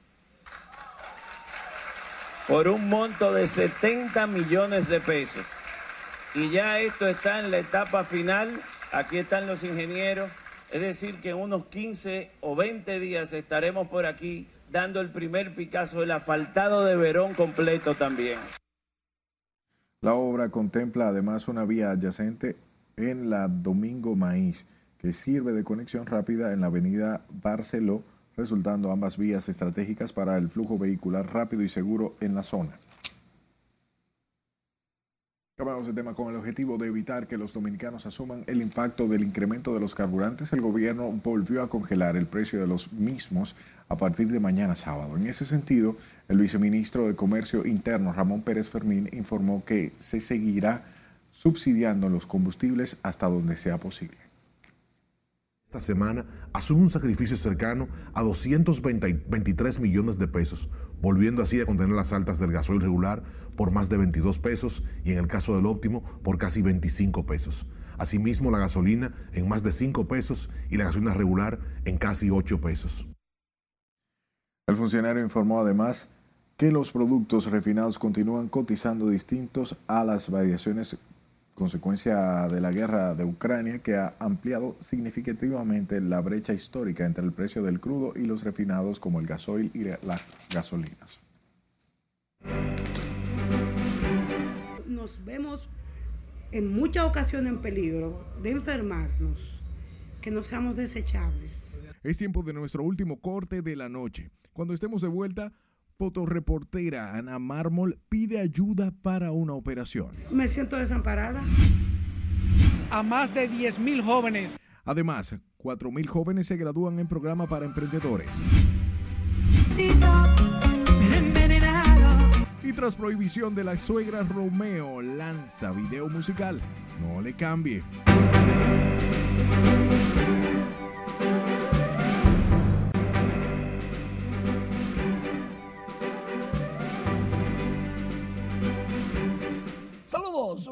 Por un monto de 70 millones de pesos. Y ya esto está en la etapa final. Aquí están los ingenieros. Es decir, que en unos 15 o 20 días estaremos por aquí dando el primer Picasso del asfaltado de Verón completo también. La obra contempla además una vía adyacente en la Domingo Maíz que sirve de conexión rápida en la avenida Barceló, resultando ambas vías estratégicas para el flujo vehicular rápido y seguro en la zona. Cambiamos de tema con el objetivo de evitar que los dominicanos asuman el impacto del incremento de los carburantes. El gobierno volvió a congelar el precio de los mismos a partir de mañana sábado. En ese sentido, el viceministro de Comercio Interno, Ramón Pérez Fermín, informó que se seguirá subsidiando los combustibles hasta donde sea posible esta semana asume un sacrificio cercano a 223 millones de pesos, volviendo así a contener las altas del gasoil regular por más de 22 pesos y en el caso del óptimo por casi 25 pesos. Asimismo, la gasolina en más de 5 pesos y la gasolina regular en casi 8 pesos. El funcionario informó además que los productos refinados continúan cotizando distintos a las variaciones consecuencia de la guerra de Ucrania que ha ampliado significativamente la brecha histórica entre el precio del crudo y los refinados como el gasoil y las gasolinas. Nos vemos en muchas ocasiones en peligro de enfermarnos, que no seamos desechables. Es tiempo de nuestro último corte de la noche. Cuando estemos de vuelta, Fotoreportera Ana Mármol pide ayuda para una operación. Me siento desamparada. A más de 10.000 jóvenes. Además, 4.000 jóvenes se gradúan en programa para emprendedores. Y tras prohibición de la suegra, Romeo lanza video musical. No le cambie.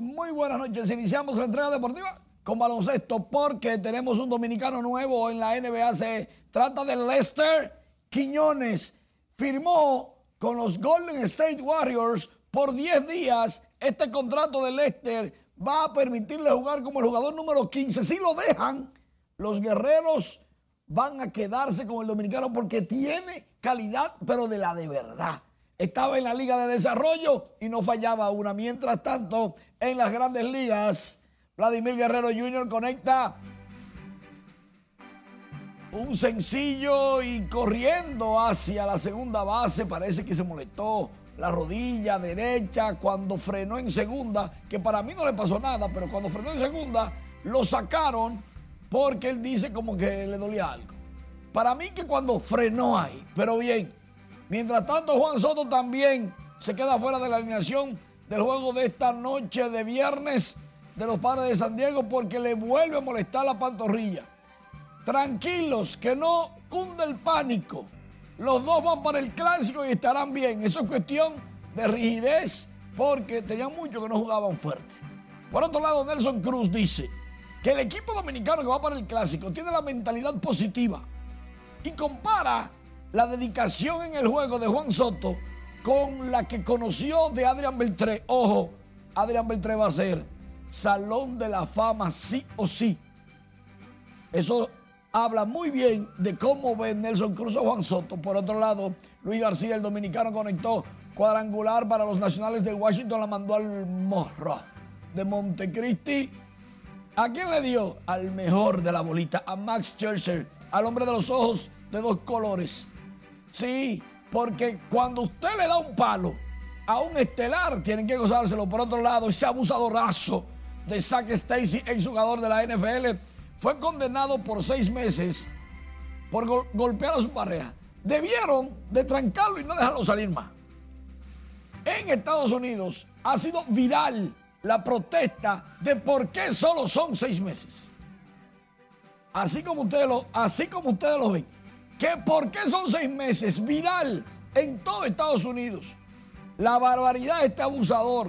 Muy buenas noches. Iniciamos la entrega deportiva con baloncesto porque tenemos un dominicano nuevo en la NBA. Se trata de Lester Quiñones. Firmó con los Golden State Warriors por 10 días. Este contrato de Lester va a permitirle jugar como el jugador número 15. Si lo dejan, los guerreros van a quedarse con el dominicano porque tiene calidad, pero de la de verdad. Estaba en la Liga de Desarrollo y no fallaba una. Mientras tanto, en las grandes ligas, Vladimir Guerrero Jr. conecta un sencillo y corriendo hacia la segunda base. Parece que se molestó la rodilla derecha cuando frenó en segunda, que para mí no le pasó nada, pero cuando frenó en segunda, lo sacaron porque él dice como que le dolía algo. Para mí que cuando frenó ahí, pero bien. Mientras tanto, Juan Soto también se queda fuera de la alineación del juego de esta noche de viernes de los padres de San Diego porque le vuelve a molestar la pantorrilla. Tranquilos, que no cunde el pánico. Los dos van para el clásico y estarán bien. Eso es cuestión de rigidez porque tenían mucho que no jugaban fuerte. Por otro lado, Nelson Cruz dice que el equipo dominicano que va para el clásico tiene la mentalidad positiva y compara la dedicación en el juego de Juan Soto con la que conoció de Adrián Beltré. Ojo, Adrián Beltré va a ser Salón de la Fama sí o sí. Eso habla muy bien de cómo ve Nelson Cruz a Juan Soto. Por otro lado, Luis García, el dominicano, conectó cuadrangular para los nacionales de Washington, la mandó al morro de Montecristi ¿A quién le dio? Al mejor de la bolita, a Max Scherzer, al hombre de los ojos de dos colores. Sí, porque cuando usted le da un palo a un estelar, tienen que gozárselo. Por otro lado, ese abusadorazo de Zach Stacy, ex jugador de la NFL, fue condenado por seis meses por golpear a su pareja. Debieron de trancarlo y no dejarlo salir más. En Estados Unidos ha sido viral la protesta de por qué solo son seis meses. Así como ustedes lo, así como ustedes lo ven. Que por qué son seis meses viral en todo Estados Unidos. La barbaridad de este abusador.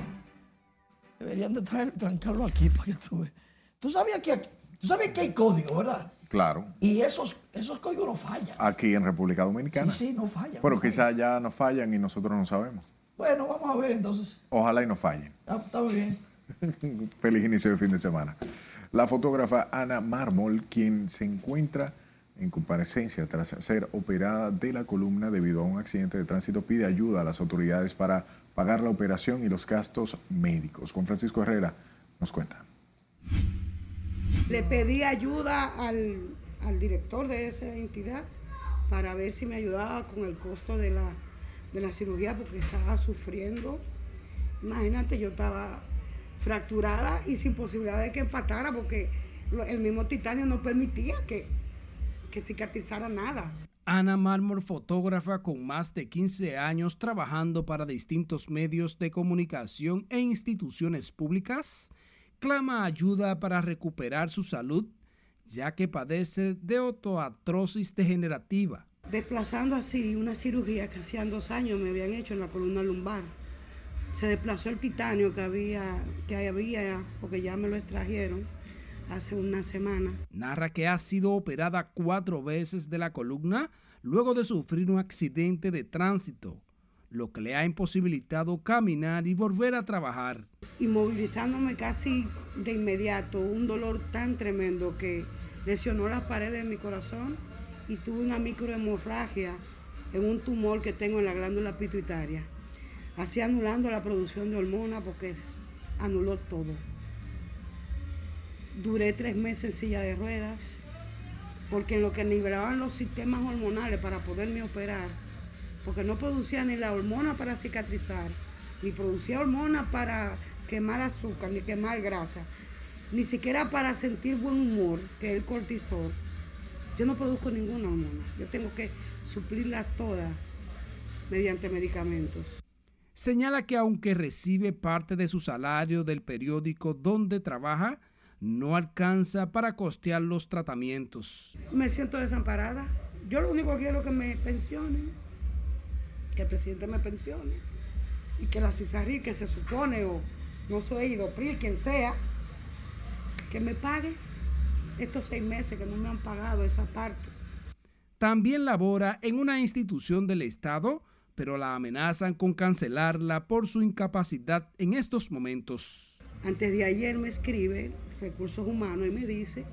Deberían de traer, trancarlo aquí para que tú veas. Tú sabías que, tú sabías que hay código, ¿verdad? Claro. Y esos, esos códigos no fallan. Aquí en República Dominicana. Sí, sí, no fallan. Pero no quizás ya no fallan y nosotros no sabemos. Bueno, vamos a ver entonces. Ojalá y no fallen. Está, está bien. Feliz inicio de fin de semana. La fotógrafa Ana Mármol, quien se encuentra en comparecencia tras ser operada de la columna debido a un accidente de tránsito, pide ayuda a las autoridades para pagar la operación y los gastos médicos. Con Francisco Herrera nos cuenta. Le pedí ayuda al, al director de esa entidad para ver si me ayudaba con el costo de la, de la cirugía porque estaba sufriendo. Imagínate, yo estaba fracturada y sin posibilidad de que empatara porque el mismo titanio no permitía que, que cicatrizara nada. Ana Mármol, fotógrafa con más de 15 años trabajando para distintos medios de comunicación e instituciones públicas, clama ayuda para recuperar su salud, ya que padece de otoartrosis degenerativa. Desplazando así una cirugía que hacían dos años me habían hecho en la columna lumbar se desplazó el titanio que había, que había, porque ya me lo extrajeron hace una semana. Narra que ha sido operada cuatro veces de la columna luego de sufrir un accidente de tránsito, lo que le ha imposibilitado caminar y volver a trabajar. Inmovilizándome casi de inmediato, un dolor tan tremendo que lesionó las paredes de mi corazón y tuve una microhemorragia en un tumor que tengo en la glándula pituitaria así anulando la producción de hormonas porque anuló todo. Duré tres meses en silla de ruedas porque en lo que nivelaban los sistemas hormonales para poderme operar, porque no producía ni la hormona para cicatrizar, ni producía hormona para quemar azúcar, ni quemar grasa, ni siquiera para sentir buen humor, que es el cortisol. Yo no produzco ninguna hormona, yo tengo que suplirla todas mediante medicamentos señala que aunque recibe parte de su salario del periódico donde trabaja, no alcanza para costear los tratamientos. Me siento desamparada. Yo lo único que quiero es que me pensionen, que el presidente me pensione y que la CISARI que se supone o, no soy Idopril, quien sea, que me pague estos seis meses que no me han pagado esa parte. También labora en una institución del Estado, pero la amenazan con cancelarla por su incapacidad en estos momentos. Antes de ayer me escribe Recursos Humanos y me dice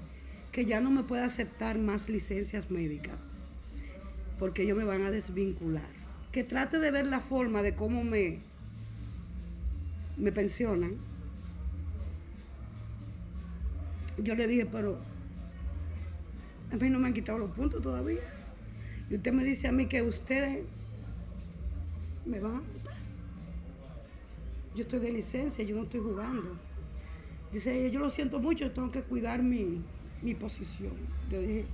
que ya no me puede aceptar más licencias médicas porque ellos me van a desvincular. Que trate de ver la forma de cómo me, me pensionan. Yo le dije, pero a mí no me han quitado los puntos todavía. Y usted me dice a mí que ustedes me van a. Yo estoy de licencia, yo no estoy jugando. Dice ella, yo lo siento mucho, tengo que cuidar mi, mi posición. Yo dije,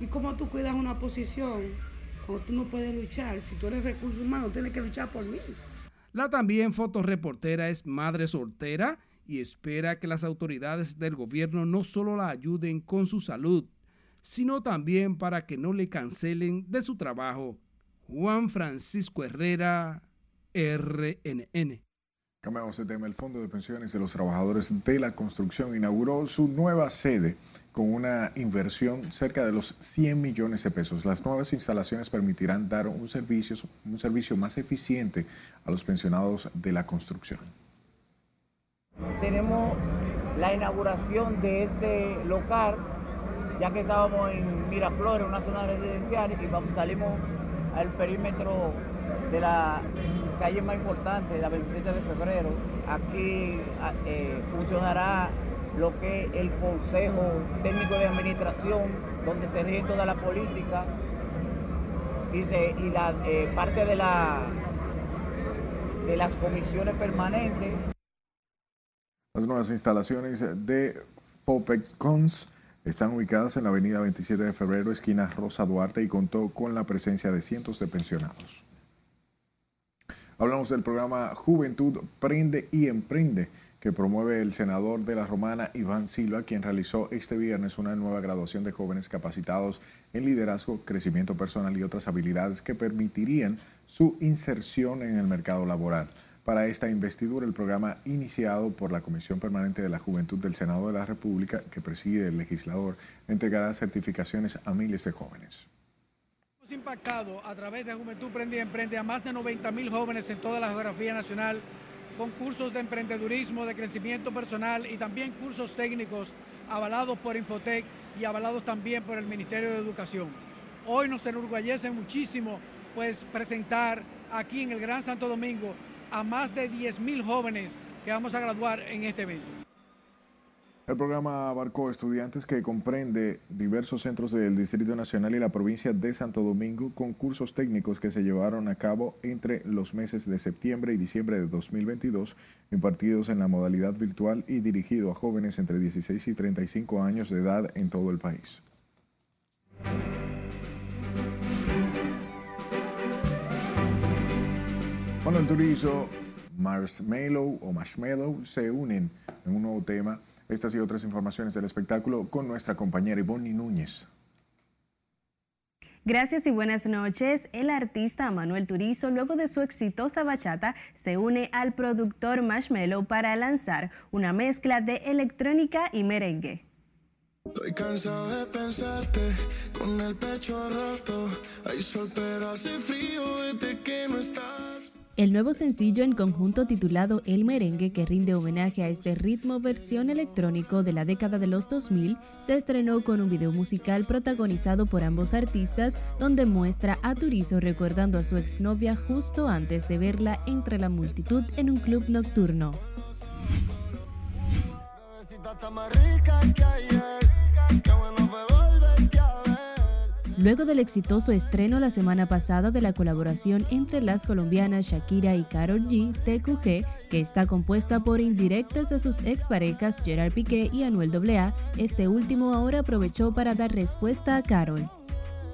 ¿y cómo tú cuidas una posición cuando tú no puedes luchar? Si tú eres recursos humanos, tienes que luchar por mí. La también fotoreportera es madre soltera y espera que las autoridades del gobierno no solo la ayuden con su salud, sino también para que no le cancelen de su trabajo. Juan Francisco Herrera, RNN. Cambiamos de tema. El Fondo de Pensiones de los Trabajadores de la Construcción inauguró su nueva sede con una inversión cerca de los 100 millones de pesos. Las nuevas instalaciones permitirán dar un servicio, un servicio más eficiente a los pensionados de la construcción. Tenemos la inauguración de este local, ya que estábamos en Miraflores, una zona residencial, y salimos al perímetro de la calle más importante, la 27 de febrero. Aquí eh, funcionará lo que es el Consejo Técnico de Administración, donde se rige toda la política y, y la eh, parte de, la, de las comisiones permanentes. Las nuevas instalaciones de FOPECONS están ubicadas en la avenida 27 de febrero, esquina Rosa Duarte, y contó con la presencia de cientos de pensionados. Hablamos del programa Juventud Prende y Emprende que promueve el senador de la Romana Iván Silva, quien realizó este viernes una nueva graduación de jóvenes capacitados en liderazgo, crecimiento personal y otras habilidades que permitirían su inserción en el mercado laboral. Para esta investidura, el programa iniciado por la Comisión Permanente de la Juventud del Senado de la República, que preside el legislador, entregará certificaciones a miles de jóvenes. Impactado a través de Juventud Prende y Emprende a más de 90 mil jóvenes en toda la geografía nacional con cursos de emprendedurismo, de crecimiento personal y también cursos técnicos avalados por Infotec y avalados también por el Ministerio de Educación. Hoy nos enorgullece muchísimo pues presentar aquí en el Gran Santo Domingo a más de 10 mil jóvenes que vamos a graduar en este evento. El programa abarcó estudiantes que comprende diversos centros del Distrito Nacional y la provincia de Santo Domingo con cursos técnicos que se llevaron a cabo entre los meses de septiembre y diciembre de 2022, impartidos en la modalidad virtual y dirigido a jóvenes entre 16 y 35 años de edad en todo el país. Manuel Turizo, Marshmallow o Marshmallow se unen en un nuevo tema estas y otras informaciones del espectáculo con nuestra compañera Ivonne Núñez. Gracias y buenas noches. El artista Manuel Turizo, luego de su exitosa bachata, se une al productor Marshmello para lanzar una mezcla de electrónica y merengue. Estoy cansado de pensarte con el pecho roto. Hay sol, pero hace frío desde que no estás. El nuevo sencillo en conjunto titulado El Merengue, que rinde homenaje a este ritmo versión electrónico de la década de los 2000, se estrenó con un video musical protagonizado por ambos artistas, donde muestra a Turizo recordando a su exnovia justo antes de verla entre la multitud en un club nocturno. Luego del exitoso estreno la semana pasada de la colaboración entre las colombianas Shakira y Karol G, TQG, que está compuesta por indirectas a sus exparejas Gerard Piqué y Anuel AA, este último ahora aprovechó para dar respuesta a Carol.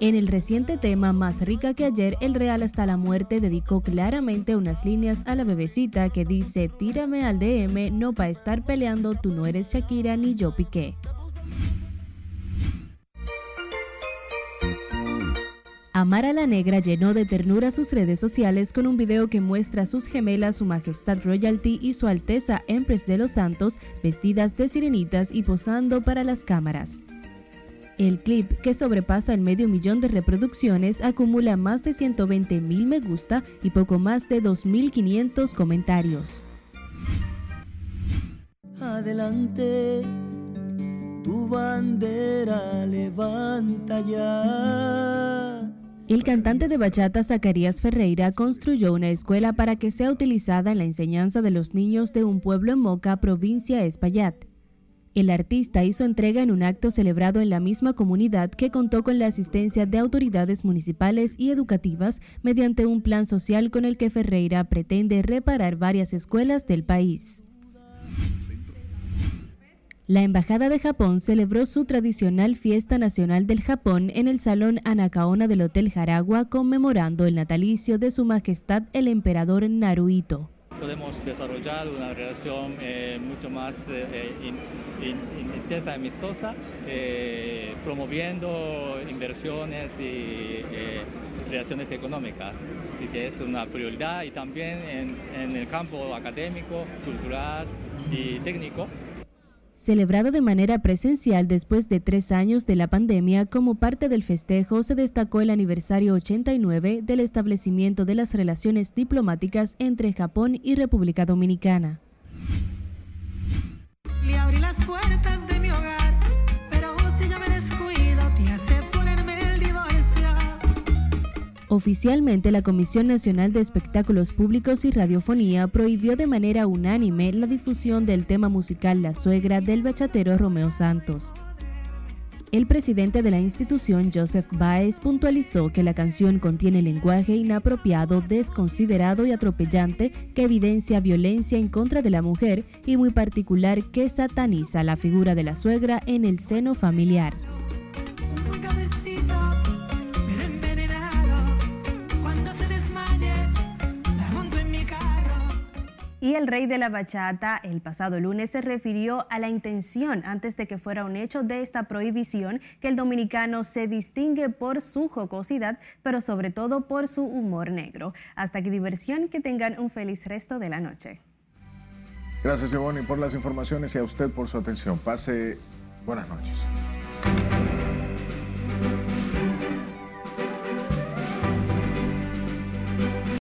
En el reciente tema Más rica que ayer, el Real hasta la muerte dedicó claramente unas líneas a la bebecita que dice, tírame al DM, no pa' estar peleando, tú no eres Shakira ni yo Piqué. Amara la Negra llenó de ternura sus redes sociales con un video que muestra a sus gemelas Su Majestad Royalty y Su Alteza Empress de los Santos vestidas de sirenitas y posando para las cámaras. El clip, que sobrepasa el medio millón de reproducciones, acumula más de 120 mil me gusta y poco más de 2.500 comentarios. Adelante, tu bandera levanta ya. El cantante de bachata Zacarías Ferreira construyó una escuela para que sea utilizada en la enseñanza de los niños de un pueblo en Moca, provincia Espaillat. El artista hizo entrega en un acto celebrado en la misma comunidad que contó con la asistencia de autoridades municipales y educativas mediante un plan social con el que Ferreira pretende reparar varias escuelas del país. La Embajada de Japón celebró su tradicional fiesta nacional del Japón en el Salón Anacaona del Hotel Jaragua conmemorando el natalicio de Su Majestad el Emperador Naruhito podemos desarrollar una relación eh, mucho más eh, eh, in, in, intensa y amistosa, promoviendo inversiones y relaciones económicas. Así que es una prioridad y también en, en el campo académico, cultural y técnico Celebrado de manera presencial después de tres años de la pandemia, como parte del festejo se destacó el aniversario 89 del establecimiento de las relaciones diplomáticas entre Japón y República Dominicana. Le abrí las puertas Oficialmente, la Comisión Nacional de Espectáculos Públicos y Radiofonía prohibió de manera unánime la difusión del tema musical La Suegra del bachatero Romeo Santos. El presidente de la institución, Joseph Baez, puntualizó que la canción contiene lenguaje inapropiado, desconsiderado y atropellante que evidencia violencia en contra de la mujer y muy particular que sataniza la figura de la suegra en el seno familiar. Y el rey de la bachata el pasado lunes se refirió a la intención antes de que fuera un hecho de esta prohibición que el dominicano se distingue por su jocosidad, pero sobre todo por su humor negro. Hasta aquí diversión, que tengan un feliz resto de la noche. Gracias, Giovanni, por las informaciones y a usted por su atención. Pase buenas noches.